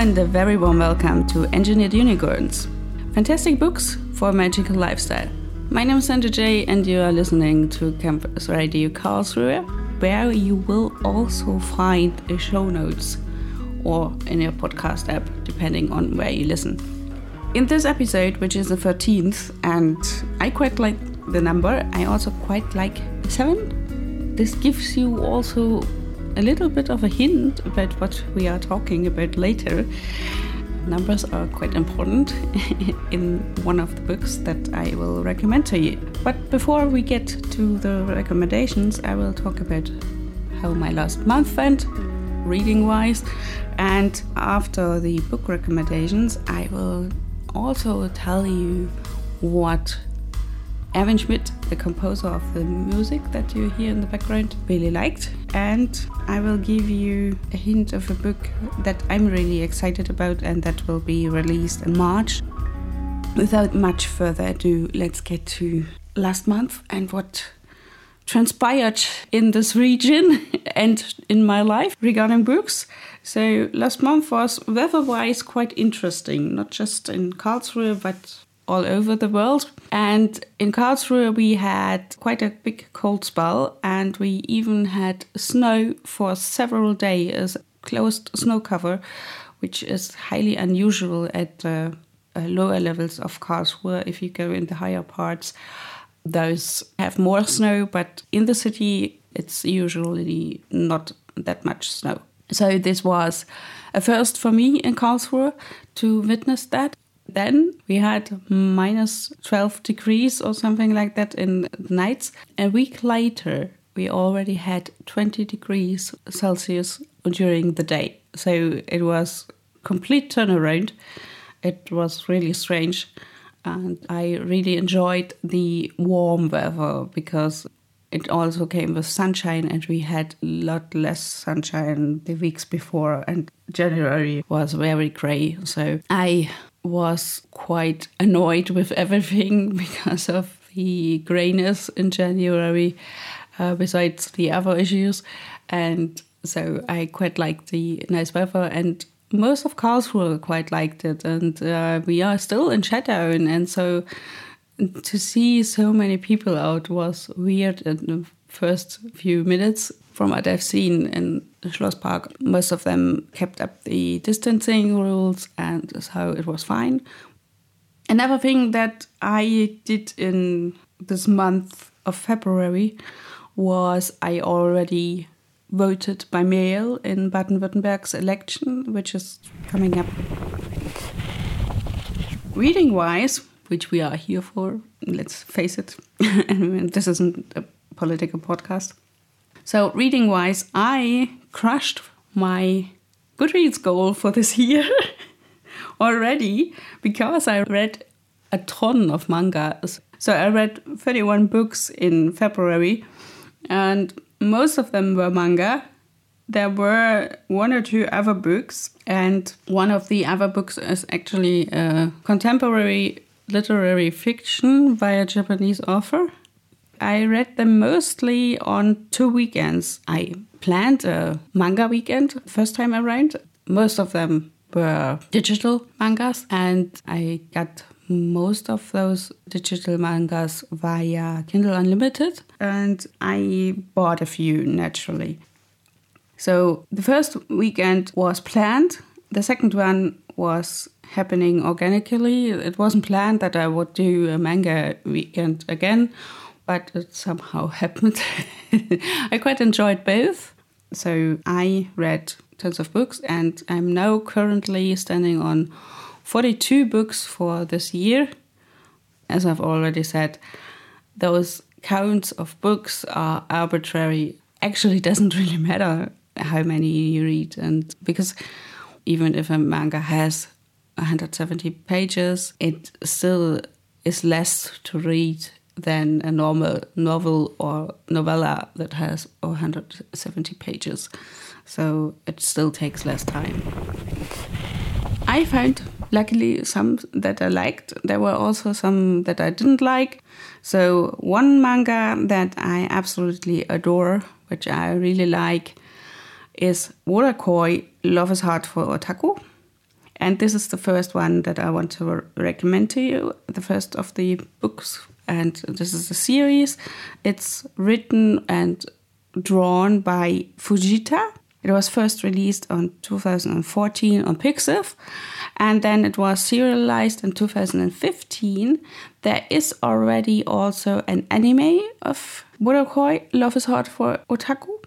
and a very warm welcome to Engineered Unicorns. Fantastic books for a magical lifestyle. My name is Sandra J, and you are listening to Campus Radio Karlsruhe, where you will also find a show notes or in your podcast app, depending on where you listen. In this episode, which is the 13th, and I quite like the number, I also quite like seven. This gives you also a little bit of a hint about what we are talking about later. Numbers are quite important in one of the books that I will recommend to you. But before we get to the recommendations, I will talk about how my last month went, reading wise. And after the book recommendations, I will also tell you what Erwin Schmidt, the composer of the music that you hear in the background, really liked. And I will give you a hint of a book that I'm really excited about and that will be released in March. Without much further ado, let's get to last month and what transpired in this region and in my life regarding books. So last month was weather-wise quite interesting, not just in Karlsruhe but all over the world. And in Karlsruhe, we had quite a big cold spell, and we even had snow for several days, closed snow cover, which is highly unusual at uh, uh, lower levels of Karlsruhe. If you go in the higher parts, those have more snow, but in the city, it's usually not that much snow. So this was a first for me in Karlsruhe to witness that. Then we had minus 12 degrees or something like that in the nights. A week later, we already had 20 degrees Celsius during the day. So it was complete turnaround. It was really strange. And I really enjoyed the warm weather because it also came with sunshine and we had a lot less sunshine the weeks before and January was very grey. So I was quite annoyed with everything because of the grayness in January, uh, besides the other issues. And so I quite liked the nice weather, and most of Karlsruhe quite liked it. And uh, we are still in Schattauern, and so to see so many people out was weird the first few minutes from what I've seen in Schloss Park, most of them kept up the distancing rules, and so it was fine. Another thing that I did in this month of February was I already voted by mail in Baden Württemberg's election, which is coming up. Reading wise, which we are here for, let's face it, this isn't a political podcast. So, reading wise, I crushed my Goodreads goal for this year already because I read a ton of mangas. So, I read 31 books in February, and most of them were manga. There were one or two other books, and one of the other books is actually a contemporary literary fiction by a Japanese author. I read them mostly on two weekends. I planned a manga weekend first time around. Most of them were digital mangas, and I got most of those digital mangas via Kindle Unlimited, and I bought a few naturally. So the first weekend was planned, the second one was happening organically. It wasn't planned that I would do a manga weekend again but it somehow happened. I quite enjoyed both. So I read tons of books, and I'm now currently standing on 42 books for this year. As I've already said, those counts of books are arbitrary. Actually, doesn't really matter how many you read, and because even if a manga has 170 pages, it still is less to read than a normal novel or novella that has 170 pages. So it still takes less time. I found luckily some that I liked. There were also some that I didn't like. So one manga that I absolutely adore, which I really like, is Wotakoi Love is Hard for Otaku. And this is the first one that I want to recommend to you, the first of the books. And this is a series. It's written and drawn by Fujita. It was first released on 2014 on Pixiv, and then it was serialized in 2015. There is already also an anime of Wotakoi, Love is Hard for Otaku.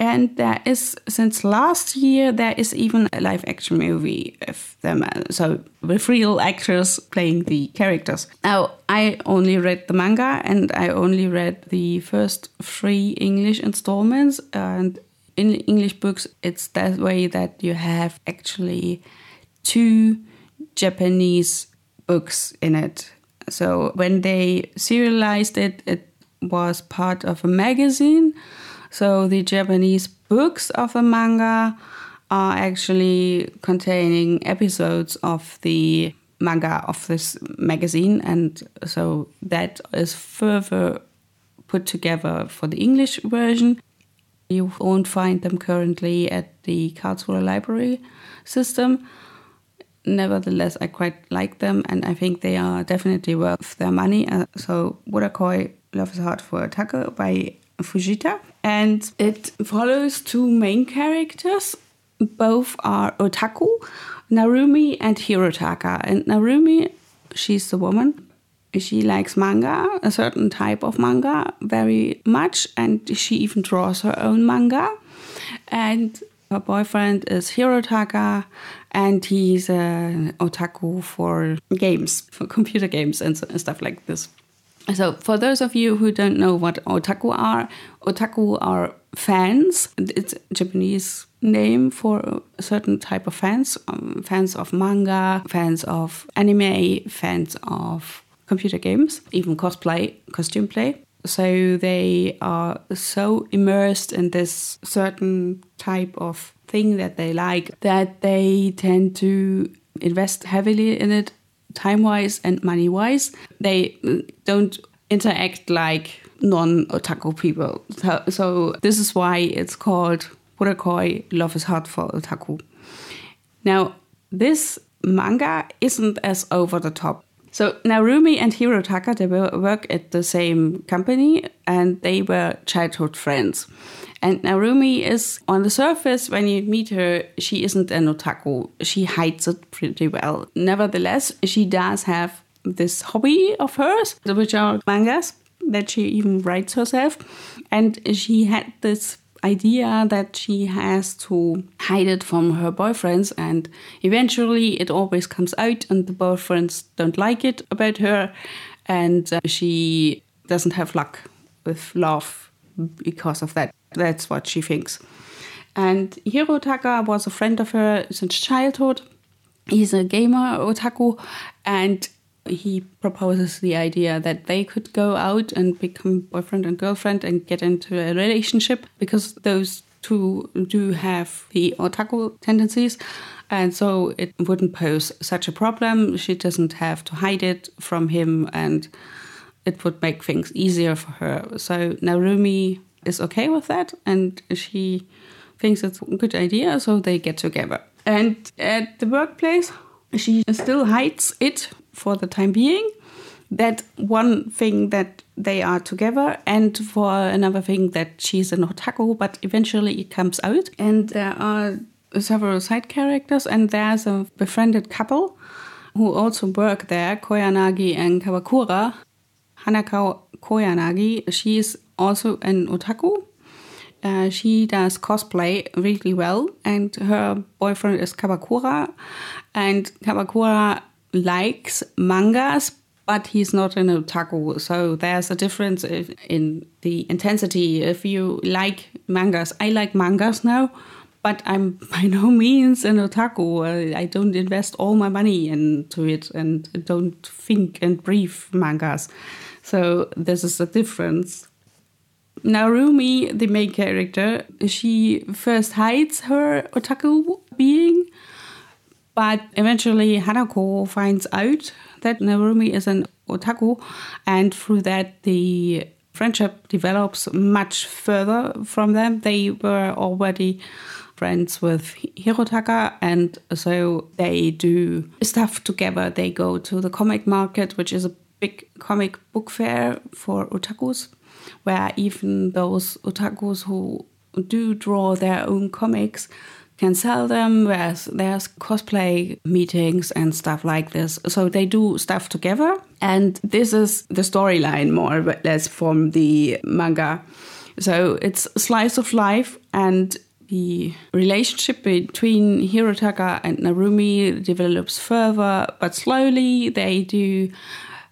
And there is, since last year, there is even a live action movie of them, uh, so with real actors playing the characters. Now, I only read the manga and I only read the first three English installments. And in English books, it's that way that you have actually two Japanese books in it. So when they serialized it, it was part of a magazine so the Japanese books of the manga are actually containing episodes of the manga of this magazine, and so that is further put together for the English version. You won't find them currently at the Karlsruhe Library system. Nevertheless, I quite like them, and I think they are definitely worth their money. Uh, so, Wotakoi Love is Hard for Otaku by Fujita, and it follows two main characters. Both are otaku, Narumi and Hirotaka. And Narumi, she's the woman. She likes manga, a certain type of manga, very much, and she even draws her own manga. And her boyfriend is Hirotaka, and he's an otaku for games, for computer games and stuff like this. So, for those of you who don't know what otaku are, otaku are fans. It's a Japanese name for a certain type of fans um, fans of manga, fans of anime, fans of computer games, even cosplay, costume play. So, they are so immersed in this certain type of thing that they like that they tend to invest heavily in it time wise and money wise. They don't interact like non otaku people. So, so, this is why it's called Wotakoi Love is Hard for Otaku. Now, this manga isn't as over the top. So Narumi and Hirotaka they work at the same company and they were childhood friends. And Narumi is on the surface, when you meet her, she isn't an otaku. She hides it pretty well. Nevertheless, she does have this hobby of hers, which are mangas that she even writes herself. And she had this idea that she has to hide it from her boyfriends and eventually it always comes out and the boyfriends don't like it about her and uh, she doesn't have luck with love because of that that's what she thinks. And Hirotaka was a friend of her since childhood. He's a gamer otaku, and he proposes the idea that they could go out and become boyfriend and girlfriend and get into a relationship because those two do have the otaku tendencies and so it wouldn't pose such a problem she doesn't have to hide it from him and it would make things easier for her so narumi is okay with that and she thinks it's a good idea, so they get together. And at the workplace, she still hides it for the time being. That one thing that they are together, and for another thing that she's an otaku, but eventually it comes out. And there are several side characters, and there's a befriended couple who also work there, Koyanagi and Kabakura. Hanako Koyanagi, she is also an otaku. Uh, she does cosplay really well, and her boyfriend is Kabakura. And Kabakura likes mangas, but he's not an otaku. So there's a difference in the intensity. If you like mangas, I like mangas now, but I'm by no means an otaku. I don't invest all my money into it and don't think and breathe mangas. So this is a difference. Narumi, the main character, she first hides her otaku being, but eventually Hanako finds out that Narumi is an otaku, and through that, the friendship develops much further from them. They were already friends with Hirotaka, and so they do stuff together. They go to the comic market, which is a big comic book fair for otakus, where even those otakus who do draw their own comics can sell them. Whereas there's cosplay meetings and stuff like this. So they do stuff together. And this is the storyline more or less from the manga. So it's slice of life and the relationship between Hirotaka and Narumi develops further, but slowly they do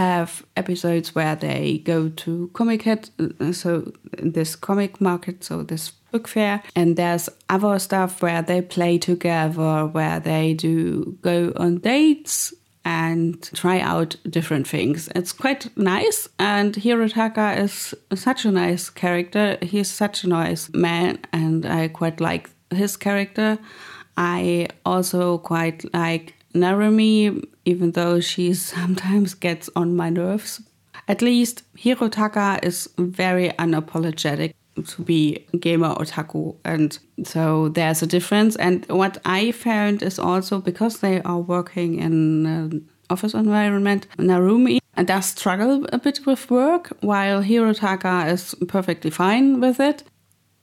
have episodes where they go to Comiket uh, so this comic market so this book fair and there's other stuff where they play together where they do go on dates and try out different things. It's quite nice, and Hirotaka is such a nice character. He's such a nice man, and I quite like his character. I also quite like Narumi, even though she sometimes gets on my nerves. At least Hirotaka is very unapologetic to be gamer otaku and so there's a difference and what i found is also because they are working in an office environment narumi does struggle a bit with work while hirotaka is perfectly fine with it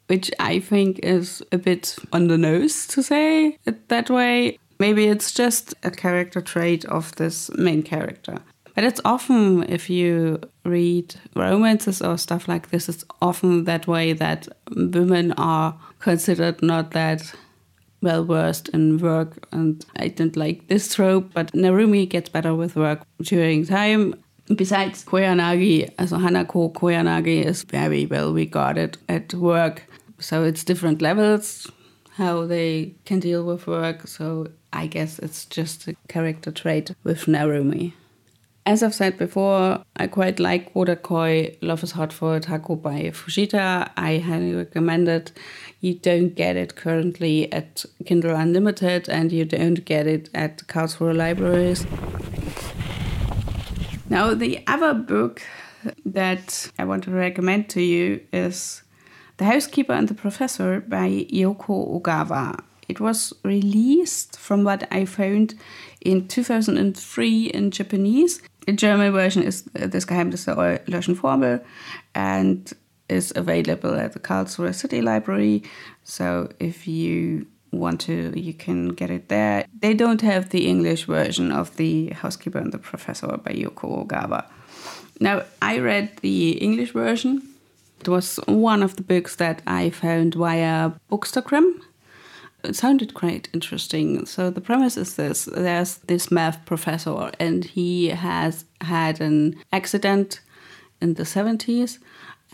which i think is a bit on the nose to say it that way maybe it's just a character trait of this main character but it's often, if you read romances or stuff like this, it's often that way that women are considered not that well versed in work. And I didn't like this trope, but Narumi gets better with work during time. Besides Koyanagi, also Hanako Koyanagi is very well regarded at work. So it's different levels how they can deal with work. So I guess it's just a character trait with Narumi. As I've said before, I quite like Wotakoi Love is Hard for Otaku by Fujita. I highly recommend it. You don't get it currently at Kindle Unlimited and you don't get it at Karlsruhe libraries. Now, the other book that I want to recommend to you is The Housekeeper and the Professor by Yoko Ogawa. It was released, from what I found, in 2003 in Japanese the German version is uh, Das Geheimnis der Eulerschen Formel and is available at the Karlsruhe City Library. So if you want to, you can get it there. They don't have the English version of The Housekeeper and the Professor by Yoko Ogawa. Now, I read the English version. It was one of the books that I found via Bookstagram it sounded quite interesting. So the premise is this: there's this math professor, and he has had an accident in the 70s,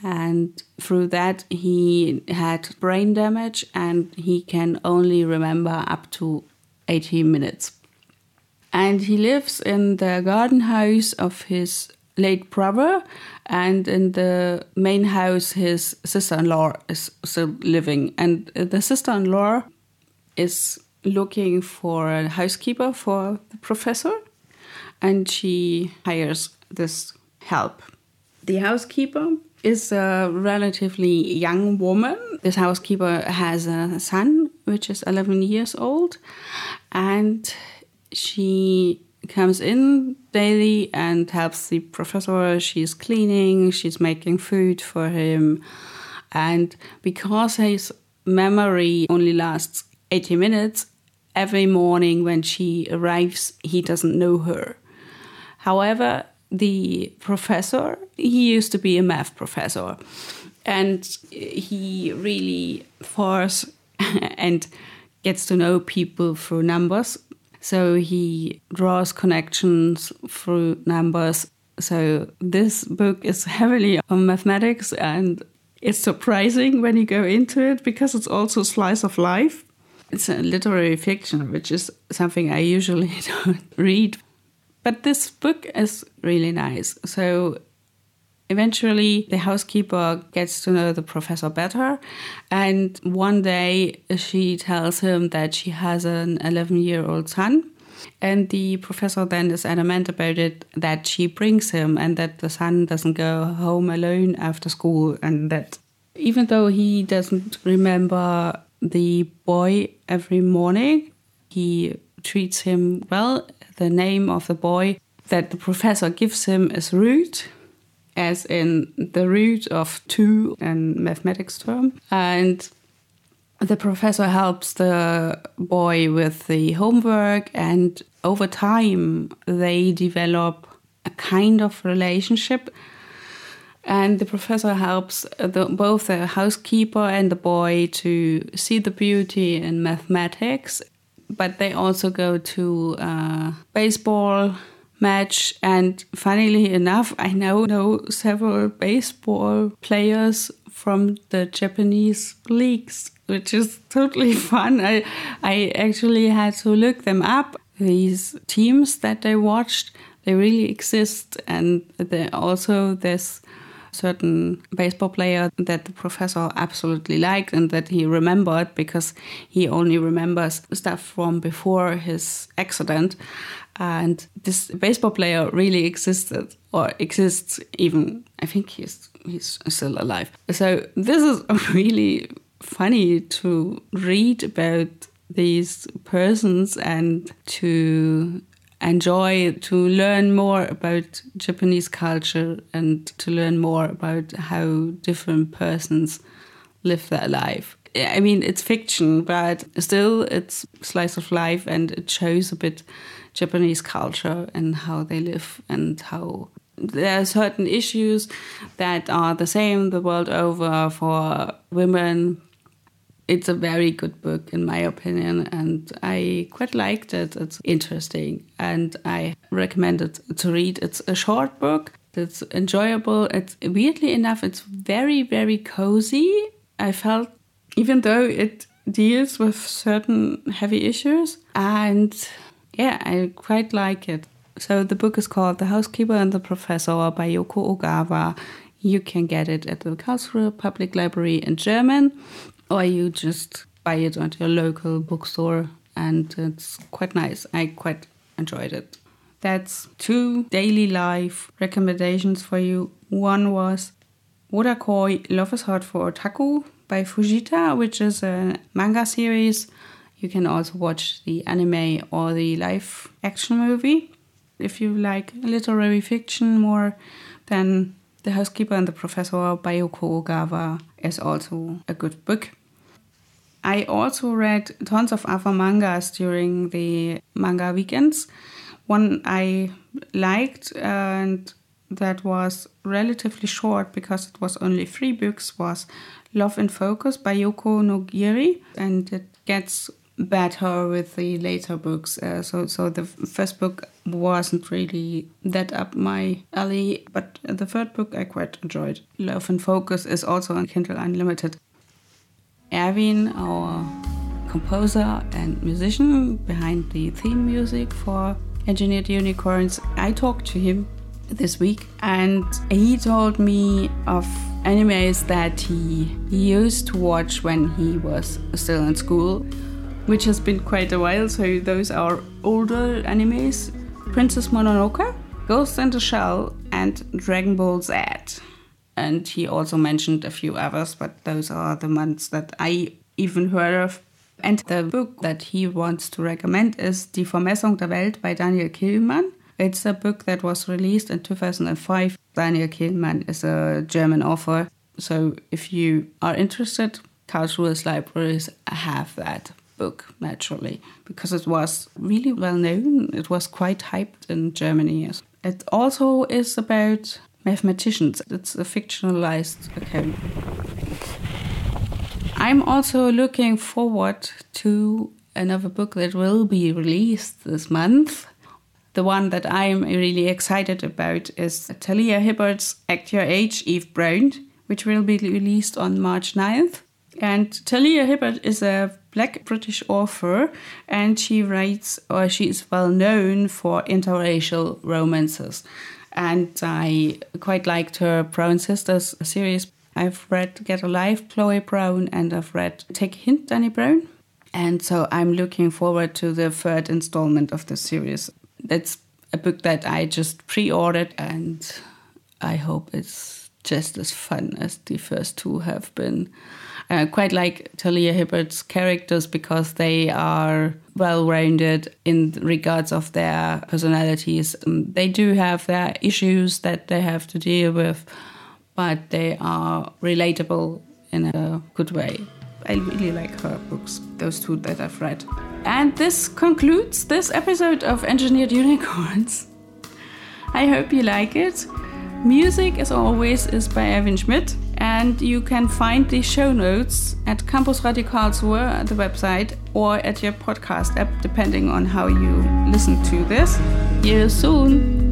and through that he had brain damage, and he can only remember up to 80 minutes. And he lives in the garden house of his late brother, and in the main house, his sister in law is still living. And the sister in law is looking for a housekeeper for the professor and she hires this help. The housekeeper is a relatively young woman. This housekeeper has a son, which is 11 years old, and she comes in daily and helps the professor. She's cleaning, she's making food for him, and because his memory only lasts 80 minutes, every morning when she arrives, he doesn't know her. However, the professor, he used to be a math professor, and he really force and gets to know people through numbers. So he draws connections through numbers. So this book is heavily on mathematics and it's surprising when you go into it because it's also slice of life it's a literary fiction, which is something I usually don't read. But this book is really nice. So eventually, the housekeeper gets to know the professor better. And one day, she tells him that she has an 11 year old son. And the professor then is adamant about it that she brings him and that the son doesn't go home alone after school. And that even though he doesn't remember the boy every morning. He treats him well. The name of the boy that the professor gives him is root, as in the root of two in mathematics term. And the professor helps the boy with the homework, and over time, they develop a kind of relationship. And the professor helps uh, the, both the housekeeper and the boy to see the beauty in mathematics. But they also go to a baseball match. And funnily enough, I now know several baseball players from the Japanese leagues, which is totally fun. I, I actually had to look them up. These teams that they watched, they really exist, and also this certain baseball player that the professor absolutely liked and that he remembered because he only remembers stuff from before his accident. Uh, and this baseball player really existed or exists even, I think he's, he's still alive. So this is really funny to read about these persons and to enjoy to learn more about Japanese culture and to learn more about how different persons live their life. I mean, it's fiction, but still, it's slice of life, and it shows a bit Japanese culture and how they live and how there are certain issues that are the same the world over for women it's a very good book in my opinion and i quite liked it. It's interesting and i recommend it to read. It's a short book it's enjoyable. It's weirdly enough it's very very cozy. I felt even though it deals with certain heavy issues and yeah i quite like it. So the book is called the housekeeper and the professor by yoko ogawa. You can get it at the Karlsruhe Public Library in German or you just buy it at your local bookstore and it's quite nice. I quite enjoyed it. That's two daily life recommendations for you. One was Wotakoi Love is Hard for Otaku by Fujita, which is a manga series. You can also watch the anime or the live action movie. If you like literary fiction more, then The Housekeeper and the Professor by Yoko Ogawa is also a good book. I also read tons of other mangas during the manga weekends. One I liked and that was relatively short because it was only three books was Love in Focus by Yoko Nogiri and it gets better with the later books. Uh, so so the first book wasn't really that up my alley, but the third book I quite enjoyed. Love in Focus is also on Kindle Unlimited. Erwin, our composer and musician behind the theme music for Engineered Unicorns, I talked to him this week and he told me of animes that he used to watch when he was still in school, which has been quite a while. So those are older animes Princess Mononoke, Ghost in the Shell, and Dragon Ball Z and he also mentioned a few others, but those are the ones that I even heard of. And the book that he wants to recommend is Die Vermessung der Welt by Daniel Kehlmann. It's a book that was released in 2005. Daniel Kehlmann is a German author. So if you are interested, Karlsruhe's libraries have that book naturally because it was really well known. It was quite hyped in Germany. It also is about mathematicians. It's a fictionalized account. I'm also looking forward to another book that will be released this month. The one that I'm really excited about is Talia Hibbert's Act Your Age, Eve Brown, which will be released on March 9th. And Talia Hibbert is a black British author and she writes, or she is well known for interracial romances and I quite liked her Brown Sisters series. I've read Get a Life, Chloe Brown, and I've read Take Hint, Dani Brown. And so I'm looking forward to the third installment of the series. That's a book that I just pre ordered, and I hope it's just as fun as the first two have been. I quite like Talia Hibbert's characters because they are well rounded in regards of their personalities. Um, they do have their issues that they have to deal with, but they are relatable in a good way. I really like her books, those two that I've read. And this concludes this episode of Engineered Unicorns. I hope you like it. Music, as always, is by Erwin Schmidt, and you can find the show notes at Campus Radio Karlsruhe, the website, or at your podcast app, depending on how you listen to this. See you soon!